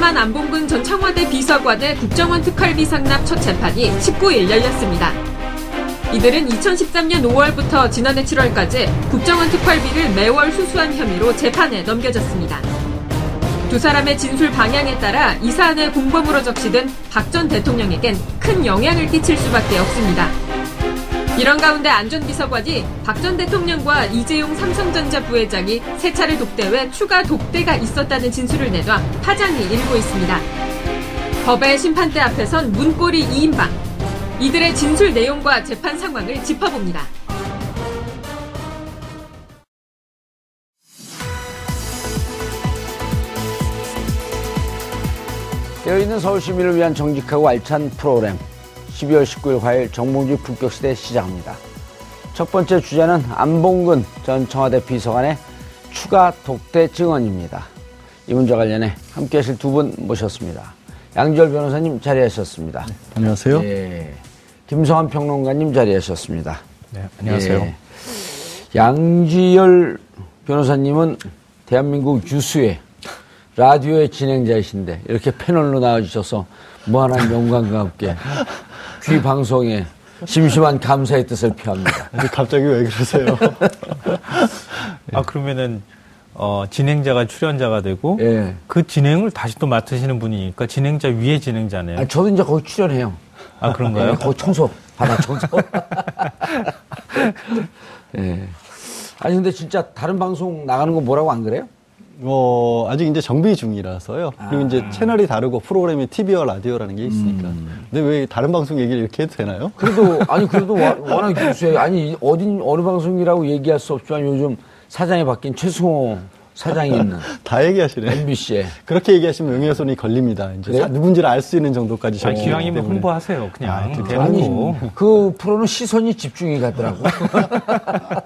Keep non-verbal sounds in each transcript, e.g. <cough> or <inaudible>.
이재만 안봉근 전 청와대 비서관의 국정원 특활비 상납 첫 재판이 19일 열렸습니다. 이들은 2013년 5월부터 지난해 7월까지 국정원 특활비를 매월 수수한 혐의로 재판에 넘겨졌습니다. 두 사람의 진술 방향에 따라 이 사안의 공범으로 적시된 박 전 대통령에겐 큰 영향을 끼칠 수밖에 없습니다. 이런 가운데 안전비서관이 박 전 대통령과 이재용 삼성전자 부회장이 세 차례 독대 외 추가 독대가 있었다는 진술을 내놔 파장이 일고 있습니다. 법의 심판대 앞에선 문고리 2인방. 이들의 진술 내용과 재판 상황을 짚어봅니다. 깨어있는 서울 시민을 위한 정직하고 알찬 프로그램 12월 19일 화요일 정봉주 품격시대 시작합니다. 첫 번째 주제는 안봉근 전 청와대 비서관의 추가 독대 증언입니다. 이 문제와 관련해 함께 하실 두 분 모셨습니다. 양지열 변호사님 자리하셨습니다. 안녕하세요. 예. 김성환 평론가님 자리하셨습니다. 네, 안녕하세요. 예. 양지열 변호사님은 대한민국 유수의 라디오의 진행자이신데 이렇게 패널로 나와주셔서 무한한 <laughs> 영광과 함께 귀 방송에 심심한 감사의 뜻을 표합니다. <laughs> 갑자기 왜 그러세요? <laughs> 아 그러면은 어, 진행자가 출연자가 되고 예. 그 진행을 다시 또 맡으시는 분이니까 진행자 위에 진행자네요. 아, 저도 이제 거기 출연해요. 아 그런가요? 예, 거기 청소, 바다 청소. <laughs> 예. 아니, 근데 진짜 다른 방송 나가는 거 뭐라고 안 그래요? 어, 아직 이제 정비 중이라서요. 그리고 이제 채널이 다르고 프로그램이 TV와 라디오라는 게 있으니까. 근데 왜 다른 방송 얘기를 이렇게 해도 되나요? 그래도, <laughs> 아니, 그래도 와- 워낙 유수해. 아니, 어딘, 어느 방송이라고 얘기할 수 없지만 요즘 사장이 바뀐 최승호 사장이 있는 <laughs> 다 얘기하시네. MBC에. 그렇게 얘기하시면 명예훼손이 걸립니다. 이제? 사- 누군지를 알 수 있는 정도까지 아니, 적기 기왕이면. 홍보하세요. 그냥 아, 진짜? 대놓고. <laughs> 그 프로는 시선이 집중이 가더라고. <laughs>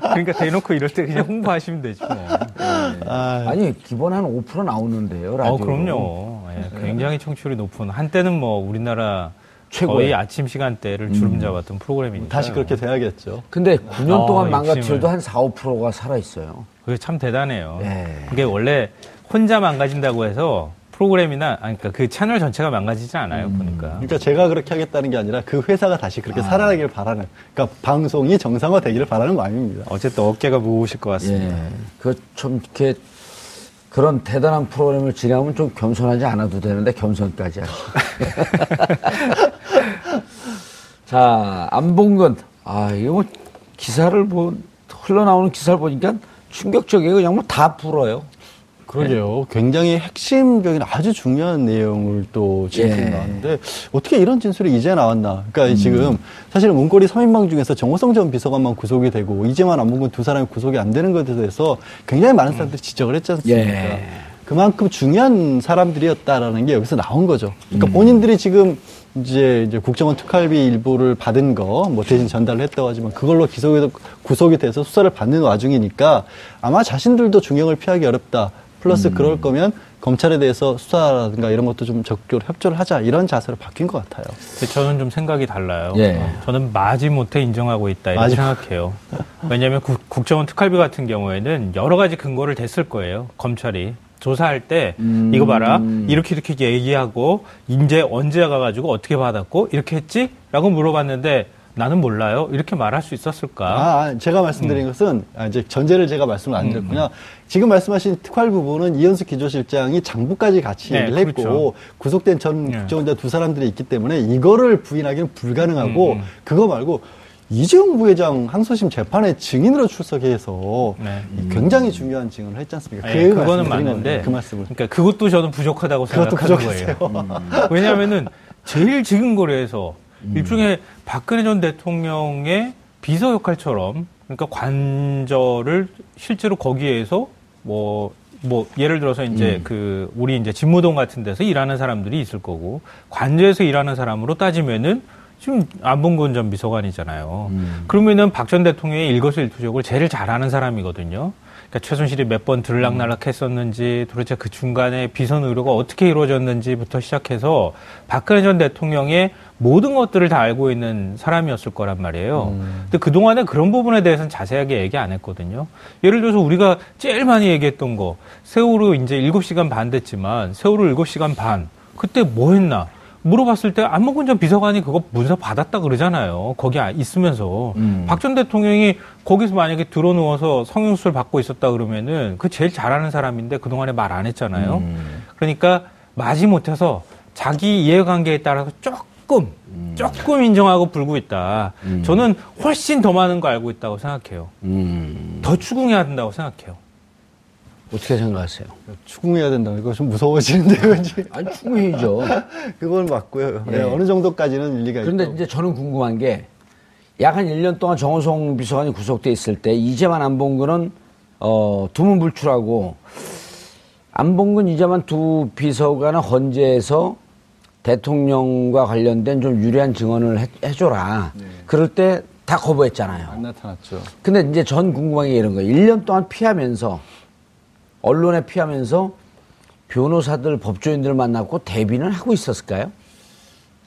그러니까 대놓고 이럴 때 그냥 홍보하시면 되지 뭐. 아, 아니, 기본 한 5% 나오는데요, 라디오. 어 그럼요. 예, 굉장히 청취율이 높은 한때는 뭐 우리나라 최고예요. 거의 아침 시간대를 주름 잡았던 프로그램이니까. 다시 그렇게 돼야겠죠. 근데 9년 어, 동안. 망가뜨려도 한 4, 5%가 살아 있어요. 그게 참 대단해요. 예. 그게 원래 혼자 망가진다고 해서 프로그램이나 아니 그러니까 그 채널 전체가 망가지지 않아요. 보니까. 그러니까 제가 그렇게 하겠다는 게 아니라 그 회사가 다시 그렇게 살아나길 바라는, 그러니까 방송이 정상화 되기를 바라는 마음입니다. 어쨌든 어깨가 무거우실 것 같습니다. 예. 그, 좀, 이렇게, 그런 대단한 프로그램을 진행하면 좀 겸손하지 않아도 되는데, 겸손까지 하시 <laughs> 자, 안봉근. 아, 이거 뭐, 기사를 뭐, 흘러나오는 기사를 보니까 충격적이에요. 그냥 뭐 다 불어요. 그러게요. 굉장히 핵심적인 아주 중요한 내용을 또 진술이 예. 나왔는데 어떻게 이런 진술이 이제 나왔나? 음. 그러니까 지금 사실은 문고리 3인방 중에서 정호성 전 비서관만 구속이 되고 이재만 안봉근 두 사람이 구속이 안 되는 것에 대해서 굉장히 많은 사람들이 지적을 했지 않습니까? 예. 그만큼 중요한 사람들이었다라는 게 여기서 나온 거죠. 그러니까 음. 본인들이 지금 이제, 이제 국정원 특활비 일부를 받은 거, 뭐 대신 전달을 했다고 하지만 그걸로 기소에도 구속이 돼서 수사를 받는 와중이니까 아마 자신들도 중형을 피하기 어렵다. 플러스 음. 그럴 거면 검찰에 대해서 수사라든가 이런 것도 좀 적극적으로 협조를 하자 이런 자세로 바뀐 것 같아요. 저는 좀 생각이 달라요. 예. 어, 저는 마지못해 인정하고 있다 이렇게 마지- 생각해요. 왜냐하면 국, 국정원 특활비 같은 경우에는 여러 가지 근거를 댔을 거예요. 검찰이 조사할 때 음. 이거 봐라 이렇게 이렇게 얘기하고 이제 언제 가가지고 어떻게 받았고 이렇게 했지라고 물어봤는데 나는 몰라요. 이렇게 말할 수 있었을까? 아, 아, 제가 음. 말씀드린 것은 아, 이제 전제를 제가 말씀을 안 드렸군요. 지금 말씀하신 특활 부분은 이현수 기조실장이 장부까지 같이 네, 얘기를 했고 그렇죠. 구속된 전 네. 국정원자 두 사람들이 있기 때문에 이거를 부인하기는 불가능하고 음, 음. 그거 말고 이재용 부회장 항소심 재판에 증인으로 출석해서 네. 굉장히 중요한 증언을 했지 않습니까? 네, 그 그거는 맞는데. 그 말씀을. 그러니까 그것도 저는 부족하다고 생각하는 부족했어요. 거예요. 왜냐하면은 제일 지근거리에서 일종의 박근혜 전 대통령의 비서 역할처럼 그러니까 관저를 실제로 거기에서 뭐, 뭐, 예를 들어서 이제 그, 우리 이제 집무동 같은 데서 일하는 사람들이 있을 거고, 관저에서 일하는 사람으로 따지면은 지금 안봉근 전 비서관이잖아요. 그러면은 박 전 대통령의 일거수일투족을 제일 잘하는 사람이거든요. 그러니까 최순실이 몇 번 들락날락 했었는지 도대체 그 중간에 비선 의료가 어떻게 이루어졌는지부터 시작해서 박근혜 전 대통령의 모든 것들을 다 알고 있는 사람이었을 거란 말이에요. 근데 그동안에 그런 부분에 대해서는 자세하게 얘기 안 했거든요. 예를 들어서 우리가 제일 많이 얘기했던 거 세월호 이제 7시간 반 됐지만 세월호 7시간 반 그때 뭐 했나? 물어봤을 때 안목은 전 비서관이 그거 문서 받았다 그러잖아요. 거기 아- 있으면서 박전 대통령이 거기서 만약에 들어 누워서 성형수술 받고 있었다 그러면은 그 제일 잘하는 사람인데 그 동안에 말 안 했잖아요. 그러니까 마지 못해서 자기 이해관계에 따라서 조금 조금 인정하고 불고 있다. 저는 훨씬 더 많은 거 알고 있다고 생각해요. 음, 더 추궁해야 된다고 생각해요. 어떻게 생각하세요? 추궁해야 된다. 이거 좀 무서워지는데요, 왠지. <laughs> 아니, 충분히죠. <laughs> 그건 맞고요. 네, 예. 어느 정도까지는 일리가 그런데 있고. 이제 저는 궁금한 게, 약 한 1년 동안 정호성 비서관이 구속돼 있을 때, 이재만 안봉근은, 어, 두문불출하고, 안봉근, 이재만 두 비서관은 헌재에서 대통령과 관련된 좀 유리한 증언을 해, 해줘라. 그럴 때 다 거부했잖아요. 안 나타났죠. 근데 이제 전 궁금한 게 이런 거예요. 1년 동안 피하면서 언론에 피하면서 변호사들, 법조인들을 만났고 대비는 하고 있었을까요?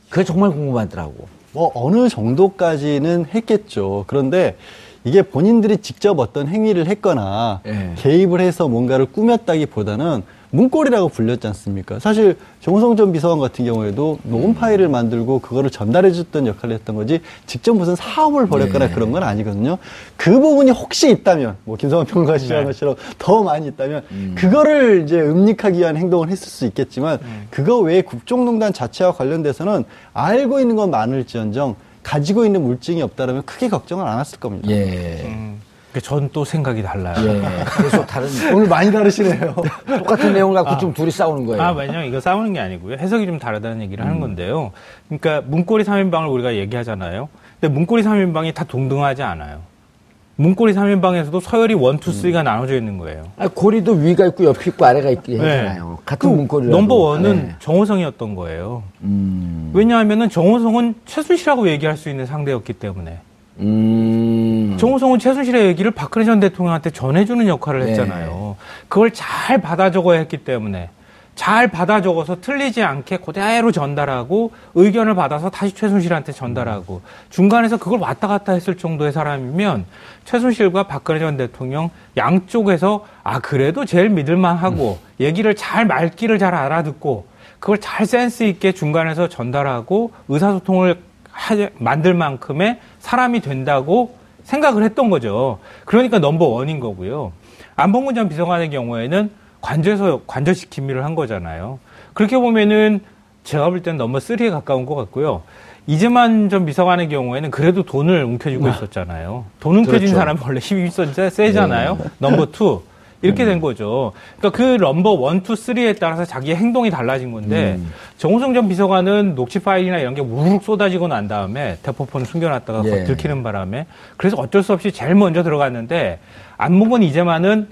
그게 정말 궁금하더라고. 뭐 어느 정도까지는 했겠죠. 그런데 이게 본인들이 직접 어떤 행위를 했거나 예. 개입을 해서 뭔가를 꾸몄다기보다는 문고리라고 불렸지 않습니까? 사실 정우성 전 비서관 같은 경우에도 녹음 파일을 만들고 그거를 전달해 줬던 역할을 했던 거지 직접 무슨 사업을 벌였거나 네. 그런 건 아니거든요. 그 부분이 혹시 있다면 뭐 김성환 지적한 네. 것처럼 더 많이 있다면 음. 그거를 이제 음닉하기 위한 행동을 했을 수 있겠지만 그거 외에 국정농단 자체와 관련돼서는 알고 있는 건 많을지언정 가지고 있는 물증이 없다면 크게 걱정을 안 했을 겁니다. 예. 음, 전또 생각이 달라요. 예. 계속 다른, <laughs> 오늘 많이 다르시네요. <laughs> 똑같은 내용을 갖고 좀 둘이 싸우는 거예요. 아, 왜냐면 이거 싸우는 게 아니고요. 해석이 좀 다르다는 얘기를 하는 건데요. 그러니까 문고리 3인방을 우리가 얘기하잖아요. 근데 문고리 3인방이 다 동등하지 않아요. 문고리 3인방에서도 서열이 1, 2, 3가 나눠져 있는 거예요. 아니, 고리도 위가 있고 옆이 있고 아래가 있게 하잖아요. 같은 그 문고리라도. 넘버 원은 네. 정호성이었던 거예요. 음. 왜냐하면은 정호성은 최순실하고 얘기할 수 있는 상대였기 때문에. 음. 정호성은 최순실의 얘기를 박근혜 전 대통령한테 전해주는 역할을 네. 했잖아요. 그걸 잘 받아 적어야 했기 때문에 잘 받아 적어서 틀리지 않게 그대로 전달하고 의견을 받아서 다시 최순실한테 전달하고 중간에서 그걸 왔다 갔다 했을 정도의 사람이면 최순실과 박근혜 전 대통령 양쪽에서 아 그래도 제일 믿을만 하고 얘기를 잘 말귀를 잘 알아듣고 그걸 잘 센스 있게 중간에서 전달하고 의사소통을 하- 만들 만큼의 사람이 된다고 생각을 했던 거죠. 그러니까 넘버 원인 거고요. 안봉근 전 비서관의 경우에는 관저에서 관저식 기밀을 한 거잖아요. 그렇게 보면은 제가 볼 때는 넘버 3에 가까운 것 같고요. 이재만 전 비서관의 경우에는 그래도 돈을 움켜쥐고 있었잖아요. 돈 움켜쥔 그렇죠. 사람은 원래 힘이 세- 세잖아요. 넘버 2. 이렇게 된 거죠. 그러니까 그 넘버 1, 2, 3에 따라서 자기의 행동이 달라진 건데 정호성 전 비서관은 녹취 파일이나 이런 게 우르륵 쏟아지고 난 다음에 대포폰을 숨겨놨다가 예. 들키는 바람에 그래서 어쩔 수 없이 제일 먼저 들어갔는데 안목은 이제만은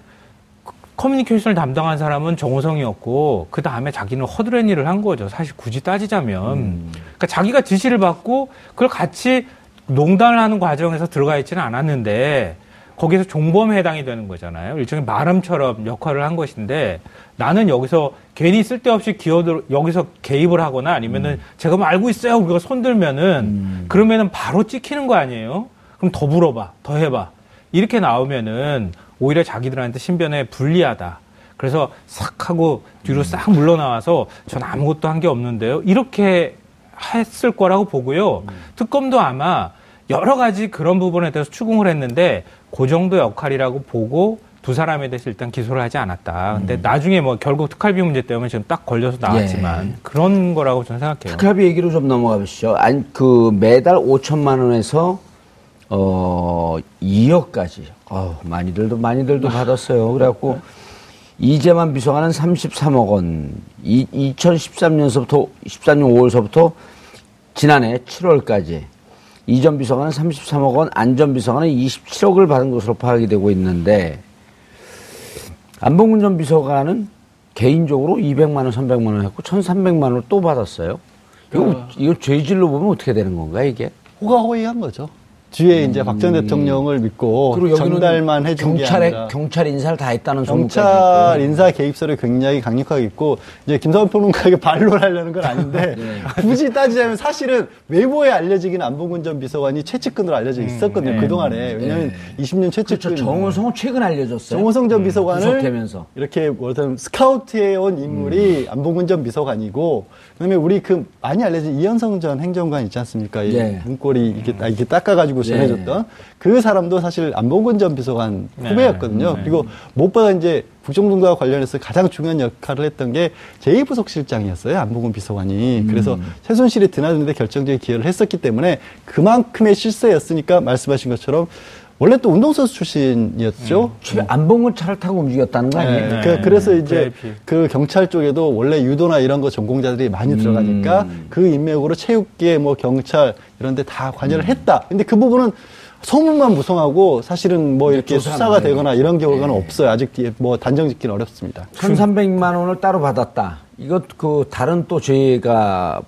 커뮤니케이션을 담당한 사람은 정호성이었고 그 다음에 자기는 허드렛 일을 한 거죠. 사실 굳이 따지자면 그러니까 자기가 지시를 받고 그걸 같이 농단을 하는 과정에서 들어가 있지는 않았는데 거기서 종범에 해당이 되는 거잖아요. 일종의 말음처럼 역할을 한 것인데 나는 여기서 괜히 쓸데없이 기어들 여기서 개입을 하거나 아니면은 제가 뭐 알고 있어요. 우리가 손들면은 그러면은 바로 찍히는 거 아니에요? 그럼 더 물어봐, 더 해봐. 이렇게 나오면은 오히려 자기들한테 신변에 불리하다. 그래서 싹 하고 뒤로 싹 물러나와서 전 아무것도 한 게 없는데요. 이렇게 했을 거라고 보고요. 특검도 아마 여러 가지 그런 부분에 대해서 추궁을 했는데 그 정도 역할이라고 보고 두 사람에 대해서 일단 기소를 하지 않았다. 근데 나중에 뭐 결국 특활비 문제 때문에 지금 딱 걸려서 나왔지만 그런 거라고 저는 생각해요. 특활비 얘기로 좀 넘어가 보시죠. 아니, 그 매달 5천만 원에서 어, 2억까지. 어, 많이들도, 많이들도 받았어요. 그래갖고, 이재만 비서관은 33억 원. 이, 2013년서부터, 13년 5월서부터 지난해 7월까지. 이전 비서관은 33억 원, 안전 비서관은 27억을 받은 것으로 파악이 되고 있는데, 안봉근 전 비서관은 개인적으로 200만 원, 300만 원 했고 1,300만 원을 또 받았어요. 이거, 이거 죄질로 보면 어떻게 되는 건가 이게? 호가호의한 거죠. 뒤에 이제 박 전 대통령을 믿고 전달만 해준 게 경찰에 아니라 경찰 인사를 다 했다는 경찰. 인사 개입설이 굉장히 강력하게 있고 이제 김성환 평론가에게 <laughs> 반론을 하려는 건 아닌데 네. 굳이 따지자면 사실은 외부에 알려지긴 안봉근 전 비서관이 최측근으로 알려져 있었거든요 네. 그 동안에 왜냐하면 20년 최측근 그렇죠. 정호성은 최근 알려졌어요. 정호성 전 비서관을 구속되면서. 이렇게 뭐든 스카우트해 온 인물이 안봉근 전 비서관이고 그다음에 우리 그 많이 알려진 이현성 전 행정관 있지 않습니까? 이 예. 문고리 이렇게, 딱 이렇게 닦아가지고 전해줬던 그 사람도 사실 안봉근 전 비서관 네. 후배였거든요. 네. 그리고 무엇보다 이제 국정농단과 관련해서 가장 중요한 역할을 했던 게 제2부속실장이었어요. 안봉근 비서관이. 그래서 최순실이 드나드는데 결정적인 기여를 했었기 때문에 그만큼의 실세였으니까 말씀하신 것처럼 원래 또 운동선수 출신이었죠. 최 안봉근 차를 타고 움직였다는 거 아니에요? 네. 그, 그래서 이제 VIP. 그 경찰 쪽에도 원래 유도나 이런 거 전공자들이 많이 들어가니까 그 인맥으로 체육계 뭐 경찰 이런 데 다 관여를 했다. 근데 그 부분은 소문만 무성하고 사실은 뭐 이렇게 수사가 안 되거나 이런 경우는 없어요. 아직 뒤에 뭐 단정 짓기는 어렵습니다. 1,300만 원을 따로 받았다. 이것 그 다른 또 죄가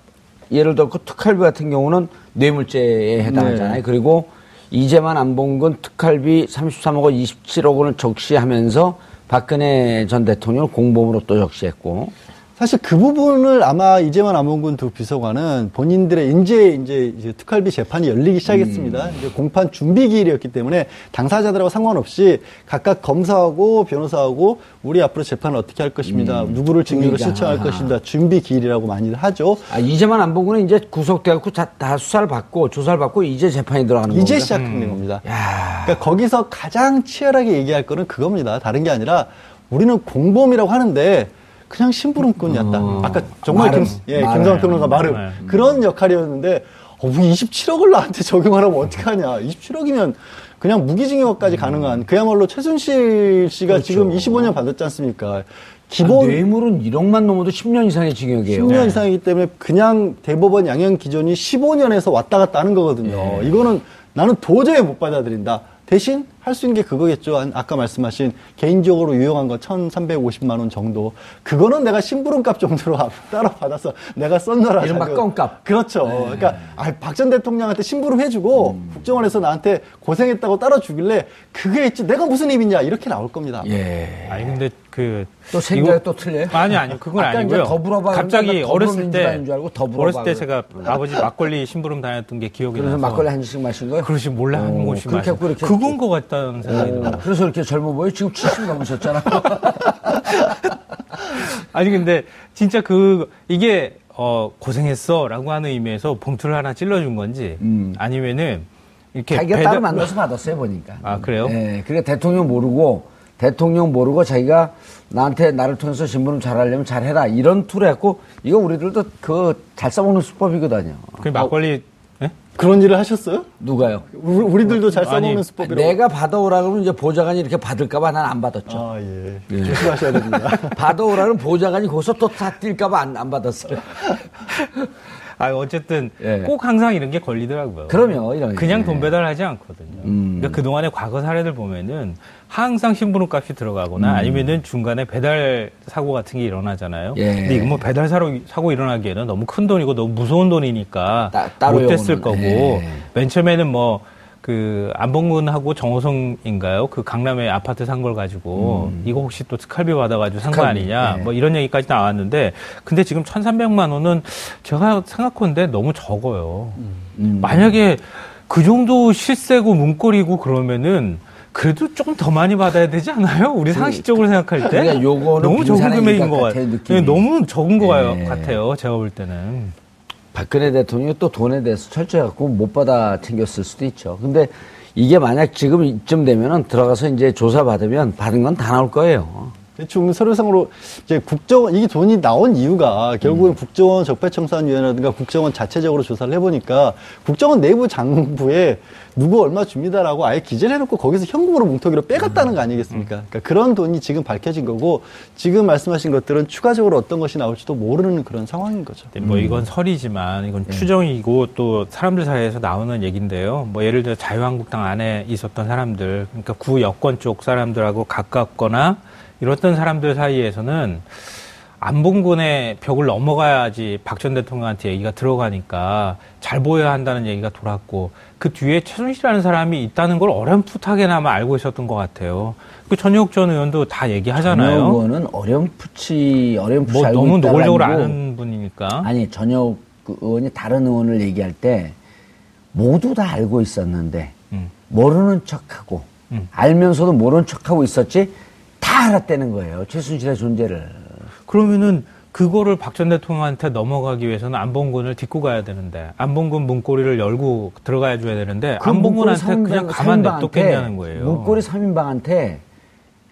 예를 들어 그 특활비 같은 경우는 뇌물죄에 해당하잖아요. 그리고 이재만 안봉근 특활비 33억 원, 27억 원을 적시하면서 박근혜 전 대통령을 공범으로 또 적시했고 사실 그 부분을 아마 이재만 안봉근 두 비서관은 본인들의 이제 이제 이제 특활비 재판이 열리기 시작했습니다. 이제 공판 준비 기일이었기 때문에 당사자들하고 상관없이 각각 검사하고 변호사하고 우리 앞으로 재판을 어떻게 할 것입니다. 누구를 증인으로 준비가. 신청할 것입니다. 준비 기일이라고 많이들 하죠. 아, 이재만 안봉근은 이제 구속돼갖고 다, 다 수사를 받고 조사를 받고 이제 재판이 들어가는 거예요. 이제 시작된 겁니다. 그러니까 거기서 가장 치열하게 얘기할 거는 그겁니다. 다른 게 아니라 우리는 공범이라고 하는데 그냥 심부름꾼이었다. 아까 정말 말은, 김, 예. 김성환 평론가 말은 네. 그런 역할이었는데 어, 뭐 27억을 나한테 적용하라면 어떡하냐. 27억이면 그냥 무기징역까지 가능한 그야말로 최순실 씨가 지금 25년 받았지 않습니까? 기본 아, 뇌물은 1억만 넘어도 10년 이상의 징역이에요. 10년 이상이기 때문에 그냥 대법원 양형 기존이 15년에서 왔다 갔다 하는 거거든요. 이거는 나는 도저히 못 받아들인다. 대신 할 수 있는 게 그거겠죠. 한- 아까 말씀하신 개인적으로 유용한 거 1,350만 원 정도. 그거는 내가 심부름값 정도로 <laughs> 따로 받아서 내가 썼노라. 이른바. 껌값. 그렇죠. 그러니까 박전 대통령한테 심부름 해주고 국정원에서 나한테 고생했다고 따로 주길래 그게 있지. 내가 무슨 힘이냐 이렇게 나올 겁니다. 예. 아니 근데 그 또 생각이 이거- 또 틀려요? 아니 아니 그건 아니고요. 갑자기 어렸을 때 어렸을 때. 제가 아버지 막걸리 심부름 다녔던 게 기억이 그래서 나서 막걸리 한 잔씩 마신 거예요? 그러시 몰래 한 마셔. 했고 이렇게 그건 것 같다는 생각이 들어요. 어, 그래서 이렇게 젊어 보여? 지금 70 넘으셨잖아. <laughs> 아니 근데 진짜 그 이게 어 고생했어라고 하는 의미에서 봉투를 하나 찔러준 건지 아니면은 이렇게 자기가 배달- 따로 만나서 받았어요, 보니까. 아, 그래요? 예, 그러니까 대통령 모르고, 대통령 모르고 자기가 나한테 나를 통해서 신분을 잘하려면 잘해라. 이런 툴을 했고, 이거 우리들도 그 잘 써먹는 수법이거든요. 그 막걸리 예? 그런 일을 하셨어요? 누가요? 우리, 우리들도 잘 써먹는 아니, 수법이라고. 내가 받아오라 그러면 이제 보좌관이 이렇게 받을까봐 난 안 받았죠. 아, 예. 조심하셔야 됩니다. <laughs> 받아오라는 보좌관이 거기서 또 다 뛸까봐 안, 안 받았어요. <laughs> 아 어쨌든 예. 꼭 항상 이런 게 걸리더라고요. 그럼요, 이런 게. 그냥 예. 돈 배달하지 않거든요. 음. 그러니까 그동안의 과거 사례들 보면은 항상 신분름 값이 들어가거나 음. 아니면은 중간에 배달 사고 같은 게 일어나잖아요. 예. 근데 이거 뭐 배달 사고, 사고 일어나기에는 너무 큰 돈이고 너무 무서운 돈이니까 따- 따로 못 됐을. 거고 예. 맨 처음에는 뭐 그 안봉근하고 정호성인가요? 그 강남에 아파트 산 걸 가지고 이거 혹시 또 특활비 받아가지고 산거 음. 아니냐? 예. 뭐 이런 얘기까지 나왔는데 근데 지금 1,300만 원은 제가 생각하는데 너무 적어요. 음. 만약에 그 정도 실세고 문고리고 그러면은 그래도 좀더 많이 받아야 되지 않아요? 우리 상식적으로 생각할 때 그러니까 요거는 너무 적은 금액인 것 같아요. 느낌이. 너무 적은 것 예. 같아요. 제가 볼 때는. 박근혜 대통령이 또 돈에 대해서 철저히 갖고 못 받아 챙겼을 수도 있죠. 근데 이게 만약 지금 이쯤 되면은 들어가서 이제 조사 받으면 받은 건 다 나올 거예요. 대충 서류상으로 이제 국정원 이게 돈이 나온 이유가 결국은 국정원 적폐청산위원회라든가 국정원 자체적으로 조사를 해보니까 국정원 내부 장부에 누구 얼마 줍니다라고 아예 기재를 해놓고 거기서 현금으로 뭉텅이로 빼갔다는 거 아니겠습니까? 그러니까 그런 돈이 지금 밝혀진 거고 지금 말씀하신 것들은 추가적으로 어떤 것이 나올지도 모르는 그런 상황인 거죠. 네, 뭐 이건 설이지만 이건 추정이고 또 사람들 사이에서 나오는 얘기인데요. 뭐 예를 들어 자유한국당 안에 있었던 사람들, 그러니까 구 여권 쪽 사람들하고 가깝거나 이렇던 사람들 사이에서는 안봉근의 벽을 넘어가야지 박 전 대통령한테 얘기가 들어가니까 잘 보여야 한다는 얘기가 돌았고 그 뒤에 최순실이라는 사람이 있다는 걸 어렴풋하게나마 알고 있었던 것 같아요. 그 전혁 전 의원도 다 얘기하잖아요. 전혁은 어렴풋이 어렴풋이 뭐 알고 너무 노골적으로 아는 분이니까. 아니 전혁 그 의원이 다른 의원을 얘기할 때 모두 다 알고 있었는데 음. 모르는 척하고 음. 알면서도 모르는 척하고 있었지 다 알았다는 거예요 최순실의 존재를 그러면은 그거를 박 전 대통령한테 넘어가기 위해서는 안봉근을 딛고 가야 되는데 안봉근 문고리를 열고 들어가야 줘야 되는데 그 안봉근한테 그냥 가만 냅뒀겠냐는 거예요. 문고리 3인방한테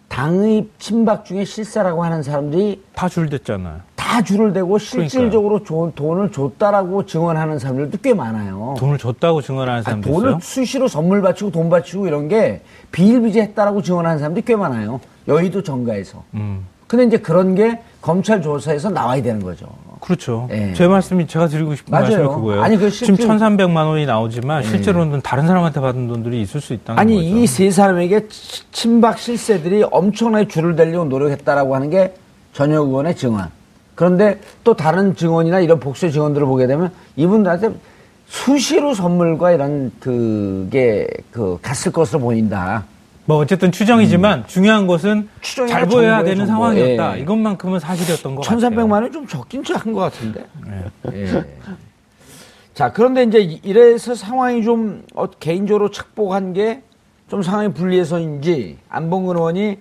당의 친박 중에 실세라고 하는 사람들이 다 줄댔잖아요. 다 줄을 대고 실질적으로 조- 돈을 줬다라고 증언하는 사람들도 꽤 많아요. 돈을 줬다고 증언하는 아, 사람도 돈을 있어요. 수시로 선물 바치고 돈 바치고 이런 게 비일비재했다라고 증언하는 사람들이 꽤 많아요. 여의도 정가에서. 음. 근데 이제 그런 게 검찰 조사에서 나와야 되는 거죠. 그렇죠. 예. 제 말씀이 제가 드리고 싶은 맞아요. 말씀이 그거예요. 아니, 그 지금 실제- 1,300만 원이 나오지만 실제로는 다른 사람한테 받은 돈들이 있을 수 있다는 아니 거죠. 이세 사람에게 치- 친박 실세들이 엄청나게 줄을 대려고 노력했다라고 하는 게 전혁 의원의 증언. 그런데 또 다른 증언이나 이런 복수 증언들을 보게 되면 이분들한테 수시로 선물과 이런 그게 그 갔을 것으로 보인다. 뭐 어쨌든 추정이지만 중요한 것은 음. 잘 보여야 정보예요, 되는 정보. 상황이었다. 예. 이것만큼은 사실이었던 것 같아요. 1,300만 원이 좀 적긴 작은 것 같은데. 예. 자, 그런데 이제 이- 이래서 상황이 좀 어, 개인적으로 착복한 게 좀 상황이 불리해서인지 안봉근 의원이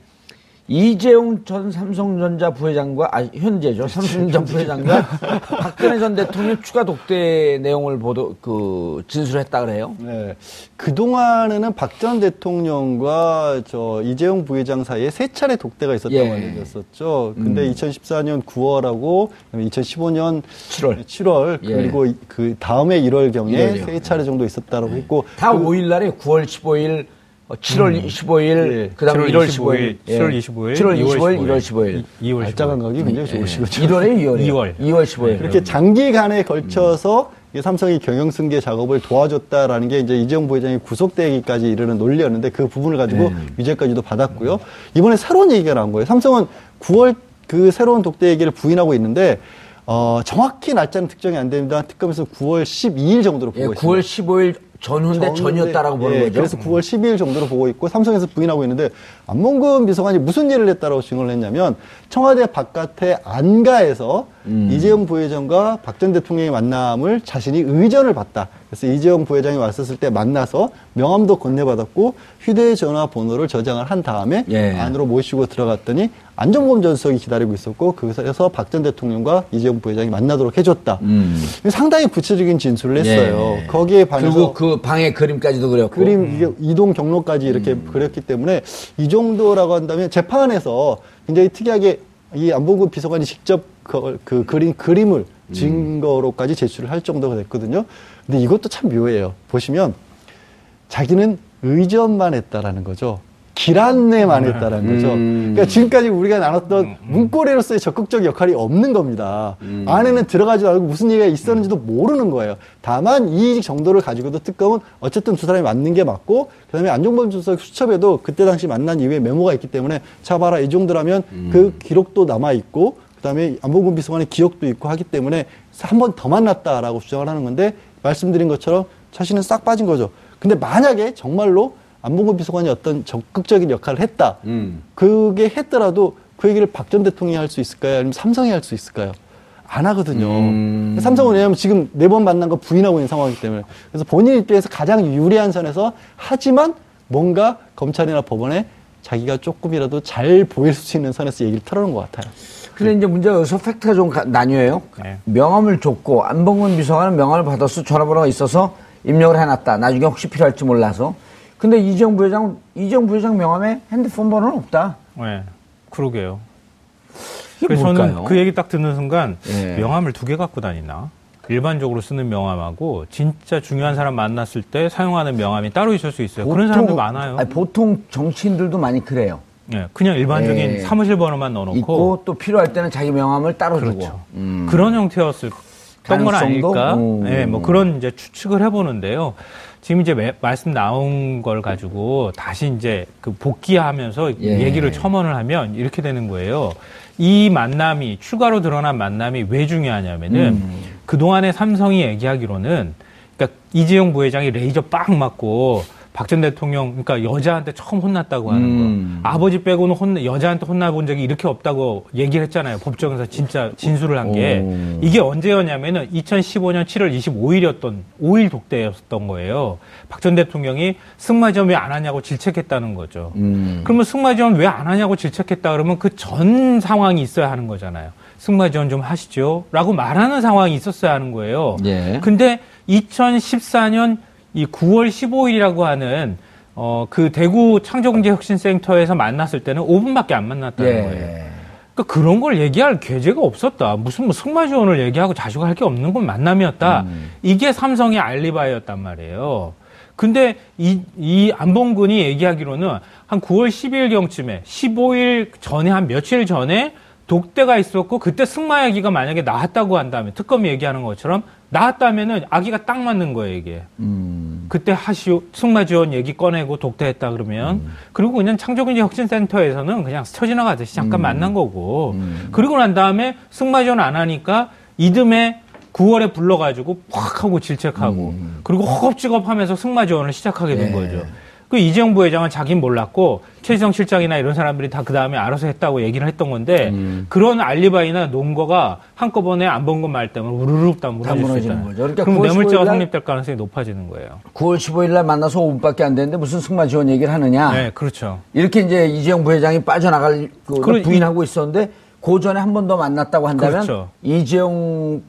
이재용 전 삼성전자 부회장과 아 현재죠 삼성전자 부회장과 <laughs> 박근혜 전 대통령 추가 독대 내용을 보도 그 진술했다 그래요. 네. 그 동안에는 박 전 대통령과 저 이재용 부회장 사이에 세 차례 독대가 있었다고 예. 알려졌었죠. 근데 2014년 9월하고 2015년 7월. 7월 예. 그리고 이- 그 다음에 1월 경에 1월이요. 세 차례 정도 있었다고 했고 다 그- 5일 날에 9월 15일, 어, 7월 15일, 예. 그다음에 7월 1월 15일, 7월 25일, 7월 2월 25일, 1월 15일. 2 월 발작 감각이 굉장히 좋으시고 1월에 2월에 2월. 2월 15일. 이렇게 장기간에 걸쳐서 이 삼성이 경영 승계 작업을 도와줬다라는 게 이제 이재용 부회장이 구속되기까지 이르는 논리였는데 그 부분을 가지고 유죄까지도 받았고요. 이번에 새로운 얘기가 나온 거예요. 삼성은 9월 그 새로운 독대 얘기를 부인하고 있는데 어, 정확히 날짜는 특정이 안 됩니다. 특검에서 9월 12일 정도로 보고 예, 있습니다. 9월 15일 전후인데 전이었다라고 보는 예, 거죠. 그래서 9월 12일 정도로 보고 있고 삼성에서 부인하고 있는데 안봉근 비서관이 무슨 일을 했다라고 증언을 했냐면 청와대 바깥의 안가에서 음. 이재용 부회장과 박 전 대통령의 만남을 자신이 의전을 받다. 그래서 이재용 부회장이 왔었을 때 만나서 명함도 건네받았고 휴대전화 번호를 저장을 한 다음에 예. 안으로 모시고 들어갔더니 안정범 전 수석이 기다리고 있었고 그래서 박 전 대통령과 이재용 부회장이 만나도록 해줬다. 음. 상당히 구체적인 진술을 했어요. 예. 거기에 반해서 그리고 그 방의 그림까지도 그렸고. 그림 이동 경로까지 이렇게 그렸기 때문에 이 정도라고 한다면 재판에서 굉장히 특이하게 이 안봉근 비서관이 직접 그, 그 그린 그림을 증거로까지 제출을 할 정도가 됐거든요. 근데 이것도 참 묘해요. 보시면 자기는 의전만 했다라는 거죠. 길 안내만 했다라는 거죠. 그러니까 지금까지 우리가 나눴던 문고리로서의 적극적 역할이 없는 겁니다. 안에는 들어가지도 않고 무슨 얘기가 있었는지도 모르는 거예요. 다만 이 정도를 가지고도 특검은 어쨌든 두 사람이 맞는 게 맞고 그다음에 안종범 수석 수첩에도 그때 당시 만난 이후에 메모가 있기 때문에 자 봐라 이 정도라면 그 기록도 남아 있고 그다음에 안봉근 비서관의 기억도 있고 하기 때문에 한 번 더 만났다라고 주장을 하는 건데 말씀드린 것처럼 자신은 싹 빠진 거죠. 근데 만약에 정말로 안봉근 비서관이 어떤 적극적인 역할을 했다. 그게 했더라도 그 얘기를 박 전 대통령이 할 수 있을까요? 아니면 삼성이 할 수 있을까요? 안 하거든요. 삼성은 왜냐하면 지금 네 번 만난 거 부인하고 있는 상황이기 때문에. 그래서 본인 입장에서 가장 유리한 선에서 하지만 뭔가 검찰이나 법원에 자기가 조금이라도 잘 보일 수 있는 선에서 얘기를 털어놓은 것 같아요. 근데 이제 문제가 여기서 팩트가 좀 가- 나뉘어요. 네. 명함을 줬고 안봉근 비서관은 명함을 받아서 전화번호가 있어서 입력을 해놨다. 나중에 혹시 필요할지 몰라서. 근데 이재용 부회장 이재용 부회장 명함에 핸드폰 번호는 없다. 네. 그러게요. 그래서 뭘까요? 저는 그 얘기 딱 듣는 순간 예. 명함을 두 개 갖고 다니나? 일반적으로 쓰는 명함하고 진짜 중요한 사람 만났을 때 사용하는 명함이 따로 있을 수 있어요. 그런 사람들 많아요. 아니, 보통 정치인들도 많이 그래요. 예, 그냥 일반적인 예. 사무실 번호만 넣어놓고 있고 또 필요할 때는 자기 명함을 따로 그렇죠. 주고. 음. 그런 형태였을 건? 아닐까? 음. 예, 뭐 그런 이제 추측을 해보는데요. 지금 이제 매- 말씀 나온 걸 가지고 다시 이제 그 복귀하면서 예. 얘기를 첨언을 하면 이렇게 되는 거예요. 이 만남이 추가로 드러난 만남이 왜 중요하냐면은 음. 그 동안에 삼성이 얘기하기로는 그러니까 이재용 부회장이 레이저 빵 맞고 박 전 대통령 그러니까 여자한테 처음 혼났다고 하는 음. 거. 아버지 빼고는 혼 여자한테 혼나본 적이 이렇게 없다고 얘기를 했잖아요. 법정에서 진짜 진술을 한게 오. 이게 언제였냐면은 2015년 7월 25일이었던 5일 독대였던 거예요. 박 전 대통령이 승마지원 왜 안 하냐고 질책했다는 거죠. 음. 그러면 승마지원 왜 안 하냐고 질책했다 그러면 그 전 상황이 있어야 하는 거잖아요. 승마 지원 좀 하시죠. 라고 말하는 상황이 있었어야 하는 거예요. 예. 근데 2014년 이 9월 15일이라고 하는 어, 그 대구 창조경제혁신센터에서 만났을 때는 5분밖에 안 만났다는 예. 거예요. 그러니까 그런 걸 얘기할 계제가 없었다. 무슨 뭐 승마 지원을 얘기하고 자시고 할게 없는 건 만남이었다. 음. 이게 삼성의 알리바이였단 말이에요. 근데 이, 이 안봉근이 얘기하기로는 한 9월 10일경쯤에 15일 전에 한 며칠 전에 독대가 있었고 그때 승마 얘기가 만약에 나왔다고 한다면 특검이 얘기하는 것처럼 나왔다면은 아기가 딱 맞는 거예요 이게. 음. 그때 하시오 승마 지원 얘기 꺼내고 독대했다 그러면 그리고 그냥 창조경제 혁신센터에서는 그냥 스쳐 지나가듯이 잠깐 만난 거고 그리고 난 다음에 승마 지원 안 하니까 이듬해 9월에 불러가지고 팍 하고 질책하고 그리고 허겁지겁하면서 승마 지원을 시작하게 된 예. 거죠. 그 이재용 부회장은 자긴 몰랐고 최지성 실장이나 이런 사람들이 다 그 다음에 알아서 했다고 얘기를 했던 건데 음. 그런 알리바이나 논거가 한꺼번에 안 본 것 말 때문에 우르륵 다 무너질 수 있다는 거죠. 그러니까 그럼 9월 뇌물죄가 15일 날- 성립될 가능성이 높아지는 거예요. 9월 15일 날 만나서 5분밖에 안 됐는데 무슨 승마 지원 얘기를 하느냐. 네, 그렇죠. 이렇게 이제 이재용 부회장이 빠져나갈 그 부인하고 있었는데 그 전에 한 번 더 만났다고 한다면 그렇죠. 이재용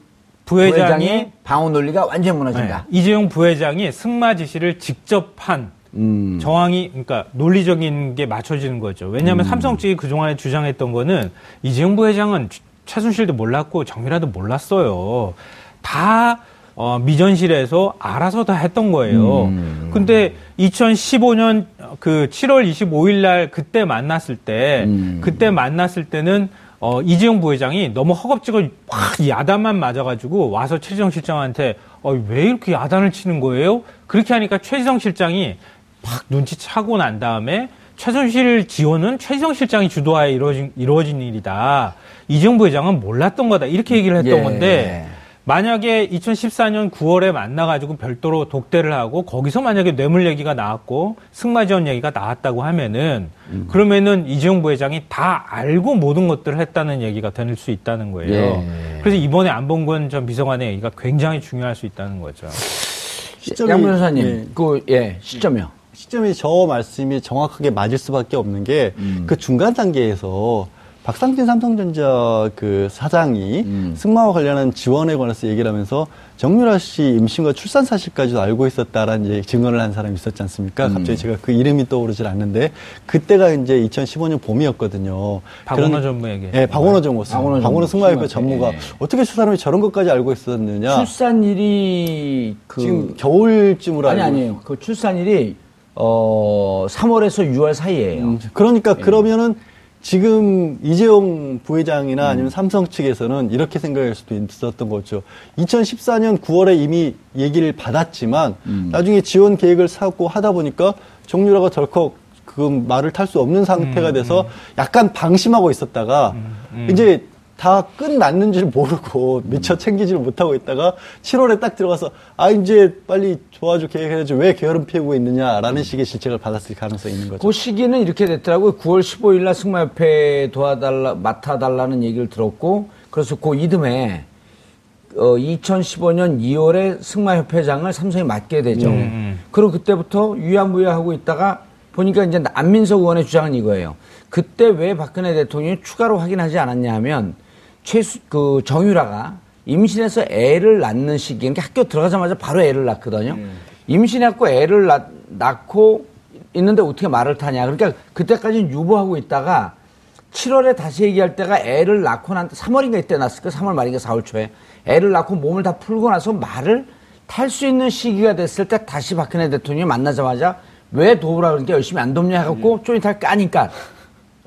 부회장이 부회장이 방어 논리가 완전히 네, 무너진다. 이재용 부회장이 승마 지시를 직접 한 음. 정황이 그러니까 논리적인 게 맞춰지는 거죠. 왜냐하면 삼성 측이 그 동안에 주장했던 거는 이재용 부회장은 최- 최순실도 몰랐고 정밀화도 몰랐어요. 다 어, 미전실에서 알아서 다 했던 거예요. 음. 근데 2015년 그 7월 25일 날 그때 만났을 때 음. 그때 만났을 때는 어, 이재용 부회장이 너무 허겁지겁 확 야단만 맞아가지고 와서 최지성 실장한테 어, 왜 이렇게 야단을 치는 거예요? 그렇게 하니까 최지성 실장이 팍 눈치차고 난 다음에 최순실 지원은 최지성 실장이 주도하에 이루어진, 이루어진 일이다. 이재용 부회장은 몰랐던 거다. 이렇게 얘기를 했던 예. 건데 만약에 2014년 9월에 만나가지고 별도로 독대를 하고 거기서 만약에 뇌물 얘기가 나왔고 승마 지원 얘기가 나왔다고 하면은 음. 그러면은 이재용 부회장이 다 알고 모든 것들을 했다는 얘기가 될 수 있다는 거예요. 예. 그래서 이번에 안봉근 전 비서관의 얘기가 굉장히 중요할 수 있다는 거죠. 시점이- 양 변호사님, 예. 그, 예, 시점이요. 시점이 저 말씀이 정확하게 맞을 수밖에 없는 게그 중간 단계에서 박상진 삼성전자 그 사장이 음. 승마와 관련한 지원에 관해서 얘기를 하면서 정유라 씨 임신과 출산 사실까지도 알고 있었다라는 이제 증언을 한 사람이 있었지 않습니까? 갑자기 제가 그 이름이 떠오르질 않는데 그때가 이제 2015년 봄이었거든요. 박원호 전무에게. 예, 박원호 전무. 박원호 박원호, 승마협회. 전무가 예. 어떻게 저 사람이 저런 것까지 알고 있었느냐? 출산일이 그. 지금 겨울쯤으로 아니, 알고 아니에요. 그 출산일이, 어, 3월에서 6월 사이에요. 음, 그러니까 그러면은 지금 이재용 부회장이나 아니면 삼성 측에서는 이렇게 생각할 수도 있었던 거죠. 2014년 9월에 이미 얘기를 받았지만 나중에 지원 계획을 사고 하다 보니까 정유라가 덜컥 그 말을 탈 수 없는 상태가 돼서 약간 방심하고 있었다가 이제 다 끝났는 줄 모르고 미처 챙기지를 못하고 있다가 7월에 딱 들어가서 아 이제 빨리 도와줘 계획해야지 왜 게으름 피우고 있느냐라는 식의 질책을 받았을 가능성이 있는 거죠. 그 시기는 이렇게 됐더라고요. 9월 15일 날 승마협회 도와달라, 맡아달라는 얘기를 들었고, 그래서 그 이듬해, 어, 2015년 2월에 승마협회장을 삼성이 맡게 되죠. 그리고 그때부터 유야무야하고 있다가 보니까 이제 안민석 의원의 주장은 이거예요. 그때 왜 박근혜 대통령이 추가로 확인하지 않았냐 하면, 최수, 그 정유라가 임신해서 애를 낳는 시기, 그러니까 학교 들어가자마자 바로 애를 낳거든요. 임신했고 애를 낳, 낳고 있는데 어떻게 말을 타냐. 그러니까 그때까지는 유보하고 있다가 7월에 다시 얘기할 때가 애를 낳고 난 3월인가 이때 낳았을까? 3월 말인가 4월 초에 애를 낳고 몸을 다 풀고 나서 말을 탈 수 있는 시기가 됐을 때 다시 박근혜 대통령이 만나자마자 왜 도우라 그러니까 열심히 안 돕냐 해갖고 쪼니탈 까니까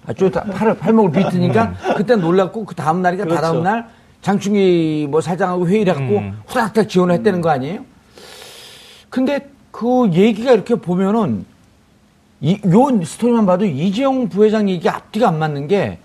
아, 쪼니탈 팔, 팔목을 비트니까 그때 놀랐고 그 다음 날이니까 다 다음 날 장충기 뭐 사장하고 회의를 해갖고 후닥닥 지원을 했다는 거 아니에요? 근데 그 얘기가 이렇게 보면은 이, 요 스토리만 봐도 이재용 부회장 얘기 앞뒤가 안 맞는 게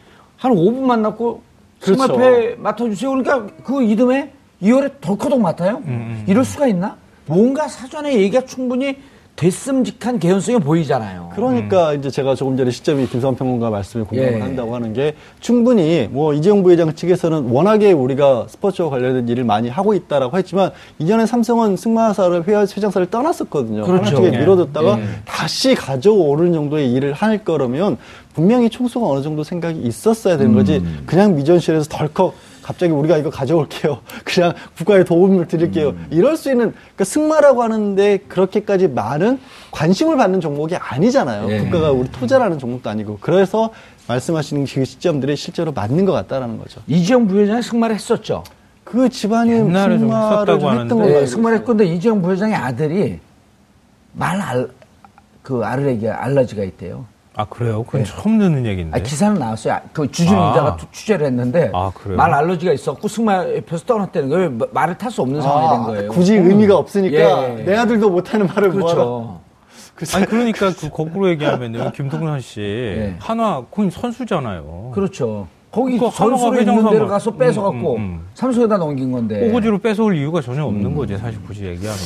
한 5분 만났고 그렇죠. 승마패 맡아주세요. 그러니까 그 이듬해 2월에 덜커덕 맡아요? 이럴 수가 있나? 뭔가 사전에 얘기가 충분히 됐음직한 개연성이 보이잖아요. 그러니까 이제 제가 조금 전에 시점이 김성환 평론가 말씀에 공감을 예. 한다고 하는 게 충분히 뭐 이재용 부회장 측에서는 워낙에 우리가 스포츠와 관련된 일을 많이 하고 있다라고 했지만 이전에 삼성은 승마사를 회화 회장사를 떠났었거든요. 그렇죠. 하나 쪽에 예. 밀어뒀다가 예. 다시 가져오는 정도의 일을 할 거라면 분명히 총수가 어느 정도 생각이 있었어야 되는 거지 음. 그냥 미전실에서 덜컥 갑자기 우리가 이거 가져올게요. <laughs> 그냥 국가에 도움을 드릴게요. 음. 이럴 수 있는 그러니까 승마라고 하는데 그렇게까지 많은 관심을 받는 종목이 아니잖아요. 예. 국가가 우리 투자라는 종목도 아니고 그래서 말씀하시는 그 시점들이 실제로 맞는 것 같다라는 거죠. 이재용 부회장이 승마를 했었죠. 그 집안이 승마를 좀 했던 네, 알고 승마를. 했건데 이재용 부회장의 아들이 말 알, 그 알레르기, allergy가 있대요. 아 그래요? 그건 네. 처음 듣는 얘기인데. 아, 기사는 나왔어요. 아, 그 주진우 아. 기자가 투- 취재를 했는데 아, 그래요? 말 allergy가 있었고 승마협에서 떠났다는 거예요. 마- 말을 탈 수 없는 상황이 된 아, 거예요. 굳이 의미가 없으니까 예. 내 아들도 못하는 말을 뭐하러 그렇죠. <laughs> 아니 그러니까 그 거꾸로 얘기하면 <laughs> 김동선 씨 네. 한화 거기 선수잖아요. 그렇죠. 거기 선수로 있는 데를 가서 뺏어갖고 음, 음, 음. 삼성에다 넘긴 건데. 오거지로 뺏어올 이유가 전혀 없는 거지 사실 굳이 얘기하면.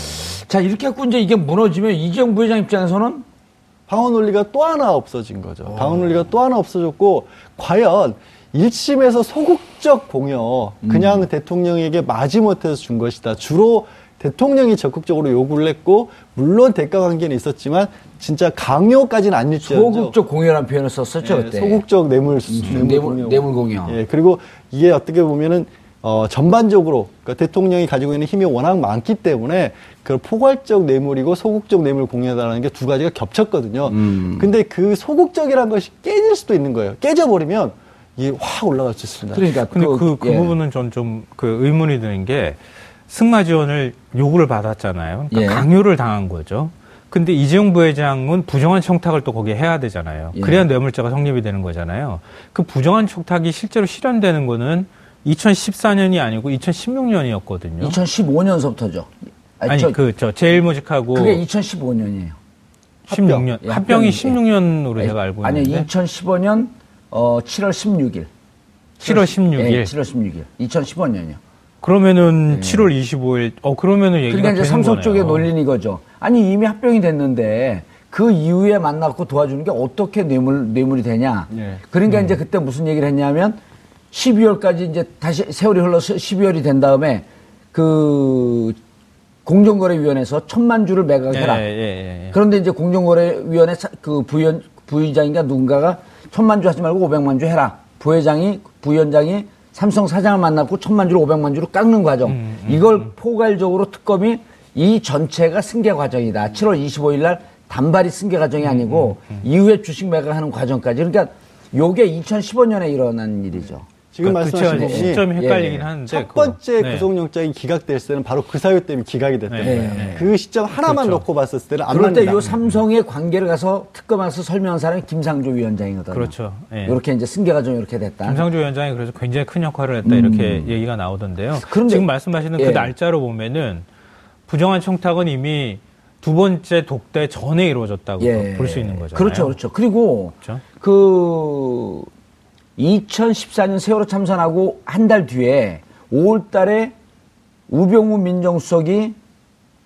자 이렇게 갖고 이제 이게 무너지면 이재용 부회장 입장에서는 방어 논리가 또 하나 없어진 거죠. 방어 논리가 또 하나 없어졌고 과연 1심에서 소극적 공여 그냥 대통령에게 마지못해서 준 것이다. 주로 대통령이 적극적으로 요구를 했고 물론 대가 관계는 있었지만 진짜 강요까지는 안 일지언정 소극적 공연한 표현을 썼었죠 예, 그때. 소극적 뇌물 뇌물, 뇌물-. 뇌물 공여. 예, 그리고 이게 어떻게 보면은 어, 전반적으로 그러니까 대통령이 가지고 있는 힘이 워낙 많기 때문에 그 포괄적 뇌물이고 소극적 뇌물 공여다라는 게 두 가지가 겹쳤거든요. 음. 근데 그 소극적이라는 것이 깨질 수도 있는 거예요. 깨져버리면 이게 확 올라갈 수 있습니다. 그러니까 근데 그, 그 예. 부분은 전 좀 그 의문이 드는 게 승마 지원을 요구를 받았잖아요. 그러니까 예. 강요를 당한 거죠. 근데 이재용 부회장은 부정한 청탁을 또 거기에 해야 되잖아요. 예. 그래야 뇌물죄가 성립이 되는 거잖아요. 그 부정한 청탁이 실제로 실현되는 거는 2014년이 아니고 2016년이었거든요. 2015년서부터죠. 아니 그저 제일 모직하고 그게 2015년이에요. 16년 예, 합병이 합병이. 16년으로 제가 알고 아니 있는데 2015년 어, 7월 16일. 7월 16일. 예, 7월 16일. 2015년이요. 그러면은 7월 25일. 어 그러면은 얘기가 그러니까 이제 삼성 거네요. 쪽의 논리는 이거죠. 아니 이미 합병이 됐는데 그 이후에 만나고 도와주는 게 어떻게 뇌물 뇌물이 되냐. 예. 그러니까 이제 그때 무슨 얘기를 했냐면 12월까지 이제 다시 세월이 흘러서 12월이 된 다음에 그 공정거래위원회에서 천만 주를 매각해라. 예, 예, 예, 예. 그런데 이제 공정거래위원회 사- 그 부위원 부의장인가 누군가가 천만 주 하지 말고 500만 주 해라. 부회장이 부위원장이 삼성 사장을 만났고 천만 주를 500만 주로 깎는 과정. 음, 이걸 포괄적으로 특검이 이 전체가 승계 과정이다. 7월 25일 날 단발이 승계 과정이 음, 아니고 이후에 주식 매각하는 과정까지. 그러니까 요게 2015년에 일어난 일이죠. 지금 그러니까 말씀하신 부분이 시점이 헷갈리긴 예. 하는데 첫. 번째 네. 구속영장이 기각될 때는 바로 그 사유 때문에 기각이 됐던 네, 거예요. 네. 그 시점 하나만 그렇죠. 놓고 봤을 때는 안 그럴 때 맞는다. 요 삼성의 관계를 가서 특검에서 설명한 사람이 김상조 위원장이거든요. 그렇죠. 예. 이렇게 이제 승계 과정이 이렇게 됐다. 김상조 위원장이 그래서 굉장히 큰 역할을 했다 이렇게 얘기가 나오던데요. 음. 그런데- 지금 말씀하시는 예. 그 날짜로 보면은 부정한 청탁은 이미 두 번째 독대 전에 이루어졌다고 볼 수 있는 거잖아요. 그렇죠, 그렇죠. 그리고 그렇죠? 그 2014년 세월호 참선하고 한 달 뒤에 5월 달에 우병우 민정수석이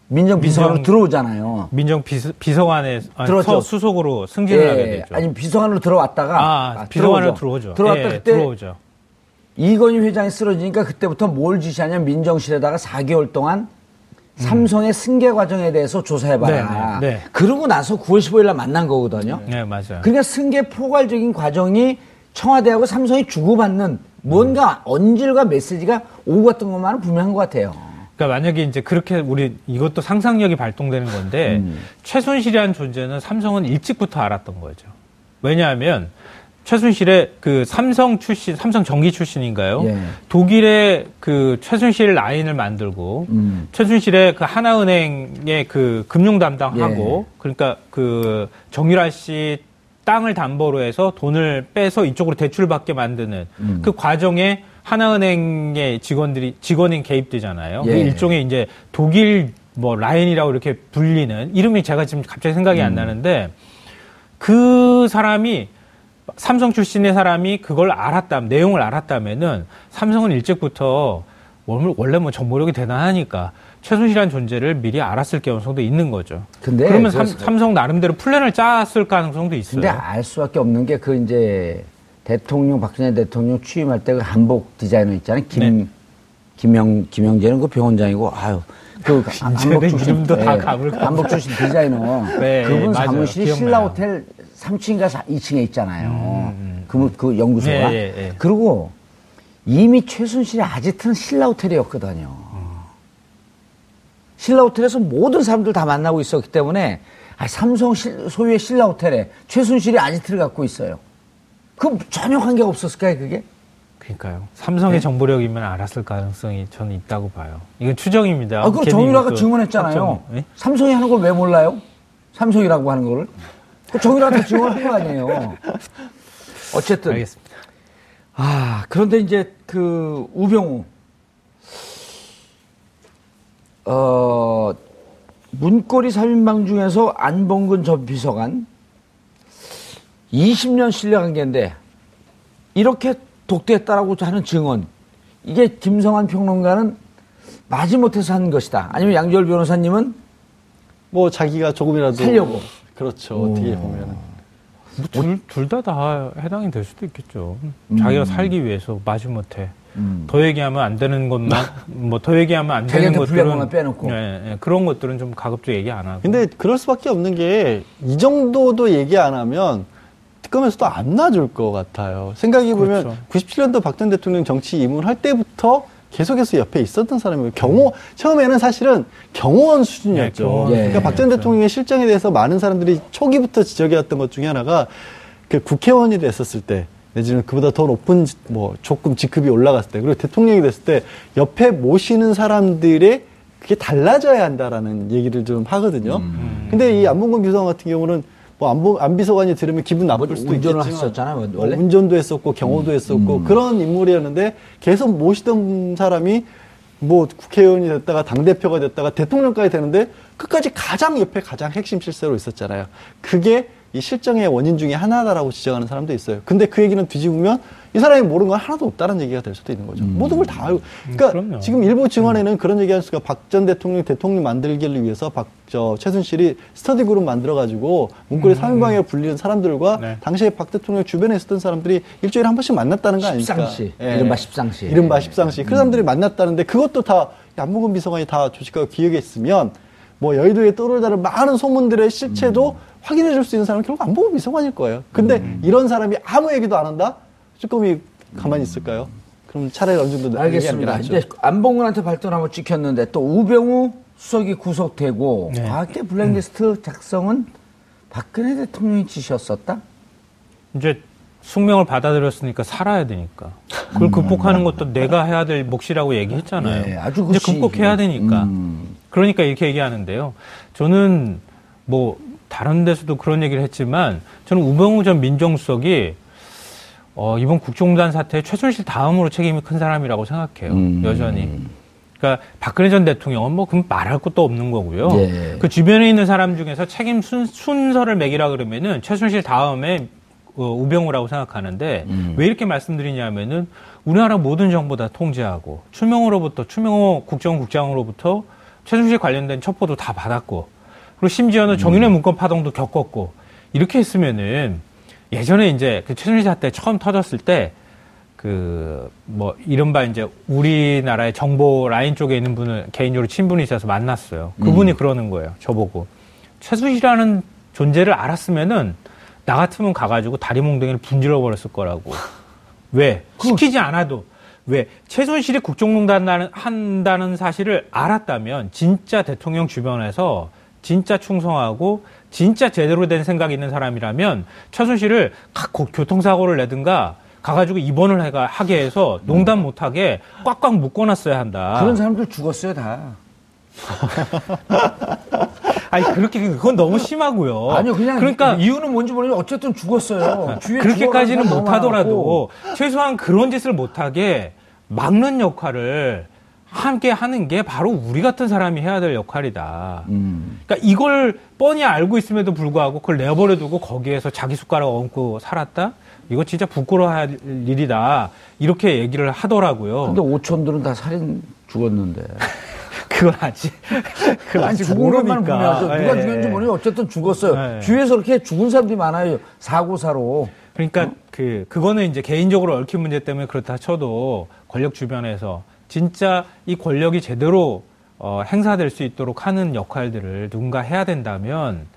민정비서관으로 민정- 들어오잖아요. 민정 비서, 비서관에 아니, 들어왔죠. 서 수석으로 승진을 하게 되죠. 아니 비서관으로 들어왔다가 아, 비서관으로 들어오죠. 들어왔다 예, 그때 들어오죠. 이건희 회장이 쓰러지니까 그때부터 뭘 지시하냐 면 민정실에다가 4개월 동안 삼성의 승계 과정에 대해서 조사해봐라. 네, 네, 네. 그러고 나서 9월 15일 날 만난 거거든요. 네, 맞아요. 그러니까 승계 포괄적인 과정이 청와대하고 삼성이 주고받는 뭔가 언질과 메시지가 오고 갔던 것만은 분명한 것 같아요. 그러니까 만약에 이제 그렇게 우리 이것도 상상력이 발동되는 건데 음. 최순실이라는 존재는 삼성은 일찍부터 알았던 거죠. 왜냐하면 최순실의 그 삼성 출신, 삼성 전기 출신인가요? 예. 독일의 그 최순실 라인을 만들고 음. 최순실의 그 하나은행의 그 금융 담당하고 예. 그러니까 그 정유라 씨 땅을 담보로 해서 돈을 빼서 이쪽으로 대출받게 만드는 음. 그 과정에 하나은행의 직원들이 직원인 개입되잖아요. 예. 그 일종의 이제 독일 뭐 라인이라고 이렇게 불리는 이름이 제가 지금 갑자기 생각이 음. 안 나는데 그 사람이 삼성 출신의 사람이 그걸 알았다면 내용을 알았다면은 삼성은 일찍부터 원래 뭐 정보력이 대단하니까 최순실이라는 존재를 미리 알았을 가능성도 있는 거죠. 근데 그러면 그- 삼, 삼성 나름대로 플랜을 짰을 가능성도 있어요. 근데 알 수밖에 없는 게 그 이제 대통령 박근혜 대통령 취임할 때 그 한복 디자이너 있잖아요. 김 네. 김영 김영재는 그 병원장이고 아유 그 <laughs> 한복 출신 가물가물. 한복 출신 디자이너 <laughs> 네, 그분 맞아요. 사무실이 기억나요. 음, 신라 호텔 3층인가 2층에 있잖아요. 그, 그 연구소가 예, 예, 예. 그리고 이미 최순실의 아지트는 신라 호텔이었거든요. 신라 호텔에서 모든 사람들 다 만나고 있었기 때문에 아, 삼성 실- 소유의 신라 호텔에 최순실이 아지트를 갖고 있어요. 그 전혀 관계가 없었을까요, 그게? 그러니까요. 삼성의 네. 정보력이면 알았을 가능성이 저는 있다고 봐요. 이건 추정입니다. 아, 그럼 괜히 정유라가 또 증언했잖아요. 예? 삼성이 하는 걸 왜 몰라요? 삼성이라고 하는 거를. 그 정유라가 다 증언한 거 아니에요. <laughs> 어쨌든. 알겠습니다. 아, 그런데 이제 그 우병우 어 문고리 3인방 중에서 안봉근 전 비서관 20년 신뢰 관계인데 이렇게 독대했다라고 하는 증언 이게 김성환 평론가는 마지못해서 한 것이다. 아니면 양지열 변호사님은 뭐 자기가 조금이라도 살려고. 그렇죠. 어떻게 보면은 뭐둘다다 해당이 될 수도 있겠죠. 자기가 살기 위해서 마지못해 더 얘기하면 안 되는 것만 <laughs> 뭐 더 얘기하면 안 되는 것들은 빼놓고. 예, 예, 그런 것들은 좀 가급적 얘기 안 하고. 근데 그럴 수밖에 없는 게 이 정도도 얘기 안 하면 특검에서도 안 놔줄 것 같아요. 생각해 보면 그렇죠. 97년도 박전 대통령 정치 입문할 때부터 계속해서 옆에 있었던 사람이고 경호 처음에는 사실은 경호원 수준이었죠. 네, 경호원 예. 그러니까 박전 대통령의 실정에 대해서 많은 사람들이 초기부터 지적해왔던 것 중에 하나가 그 국회의원이 됐었을 때 내지는 그보다 더 높은 지- 뭐 조금 직급이 올라갔을 때 그리고 대통령이 됐을 때 옆에 모시는 사람들의 그게 달라져야 한다라는 얘기를 좀 하거든요. 음. 근데 이 안봉근 비서관 같은 경우는 뭐 안보, 안비서관이 들으면 기분 나쁠 뭐 수도 운전을 있겠지만 뭐 원래? 음. 운전도 했었고 경호도 했었고 그런 인물이었는데 계속 모시던 사람이 뭐 국회의원이 됐다가 당 대표가 됐다가 대통령까지 되는데 끝까지 가장 옆에 가장 핵심 실세로 있었잖아요. 그게 이 실정의 원인 중에 하나다라고 지적하는 사람도 있어요. 근데 그 얘기는 뒤집으면 이 사람이 모르는 건 하나도 없다는 얘기가 될 수도 있는 거죠. 모든 걸 다 알고. 그러니까 음. 지금 일부 증언에는 그런 얘기할 수가 박 전 대통령 대통령 만들기를 위해서 박 저 최순실이 스터디 그룹 만들어 가지고 문고리 삼인방에 불리는 사람들과 네. 당시에 박 대통령 주변에 있었던 사람들이 일주일에 한 번씩 만났다는 거 아닙니까? 십상시. 예. 이른바 십상시. 이른바 십상시. 그 사람들이 만났다는데 그것도 다 안무근 비서관이 다 조직하고 기획했으면 뭐 여의도에 떠돌다는 많은 소문들의 실체도 확인해 줄 수 있는 사람은 결국 안보근 비서관일 거예요. 근데 이런 사람이 아무 얘기도 안 한다? 쭈꾸미 가만히 있을까요? 그럼 차라리 어느 정도 알겠습니다. 이제 안봉근한테 발전 한번 찍혔는데 또 우병우 수석이 구속되고 네. 과학계 블랙리스트 작성은 박근혜 대통령이 지시였었다? 이제 숙명을 받아들였으니까 살아야 되니까. 그걸 극복하는 것도 내가 해야 될 몫이라고 얘기했잖아요. 네, 아주 이제 극복해야 되니까. 음. 그러니까 이렇게 얘기하는데요. 저는 뭐 다른 데서도 그런 얘기를 했지만 저는 우병우 전 민정수석이 어, 이번 국정단 사태에 최순실 다음으로 책임이 큰 사람이라고 생각해요. 음. 여전히. 그러니까 박근혜 전 대통령은 뭐 그럼 말할 것도 없는 거고요. 예. 그 주변에 있는 사람 중에서 책임 순, 순서를 매기라 그러면은 최순실 다음에 어, 우병우라고 생각하는데 음. 왜 이렇게 말씀드리냐면은 우리나라 모든 정보 다 통제하고 추명호로부터 추명호 국정국장으로부터 최순실 관련된 첩보도 다 받았고 그리고 심지어는 정윤회 문건 파동도 겪었고 이렇게 했으면은 예전에 이제 그 최순실 사태 처음 터졌을 때 그 뭐 이른바 이제 우리나라의 정보 라인 쪽에 있는 분을 개인적으로 친분이 있어서 만났어요. 그분이 그러는 거예요. 저보고 최순실이라는 존재를 알았으면은 나 같으면 가가지고 다리 몽둥이를 분질러 버렸을 거라고. 왜 시키지 않아도 왜 최순실이 국정농단 한다는 사실을 알았다면 진짜 대통령 주변에서 진짜 충성하고 진짜 제대로 된 생각이 있는 사람이라면 최순실을 각 고- 교통사고를 내든가 가가지고 입원을 해가 하게 해서 농담 못하게 꽉꽉 묶어놨어야 한다. 그런 사람들 죽었어요 다. <laughs> 아니 그렇게 그건 너무 심하고요. 아니요 그냥 그러니까 이유는 뭔지 모르겠는데 어쨌든 죽었어요. <laughs> 그렇게까지는 못하더라도 최소한 그런 짓을 못하게 막는 역할을 함께 하는 게 바로 우리 같은 사람이 해야 될 역할이다. 음. 그러니까 이걸 뻔히 알고 있음에도 불구하고 그걸 내버려 두고 거기에서 자기 숟가락 얹고 살았다? 이거 진짜 부끄러워할 일이다. 이렇게 얘기를 하더라고요. 근데 오촌들은 다 살인 죽었는데. <laughs> 그건 아직, <laughs> 아니 아직 모르니까. 누가 예, 죽였는지 예. 모르니 어쨌든 죽었어요. 예. 주위에서 그렇게 죽은 사람들이 많아요. 사고사로. 그러니까 그 그거는 이제 개인적으로 얽힌 문제 때문에 그렇다 쳐도 권력 주변에서 진짜 이 권력이 제대로 어, 행사될 수 있도록 하는 역할들을 누군가 해야 된다면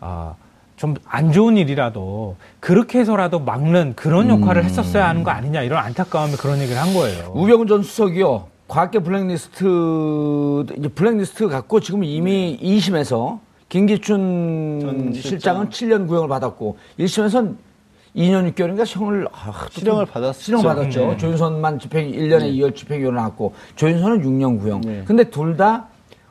아, 좀안 좋은 일이라도 그렇게 해서라도 막는 그런 역할을 했었어야 하는 거 아니냐 이런 안타까움에 그런 얘기를 한 거예요. 우병우 전 수석이요. 과학계 블랙리스트, 이제 블랙리스트 갖고 지금 이미 2심에서 김기춘 전 실장은 7년 구형을 받았고 1심에서는 2년 6개월인가 형을 아, 또 실형을 좀- 받았죠. 실형 받았죠. 네. 조윤선만 집행 1년에 2월 집행유예 나왔고 조윤선은 6년 구형. 네. 근데 둘 다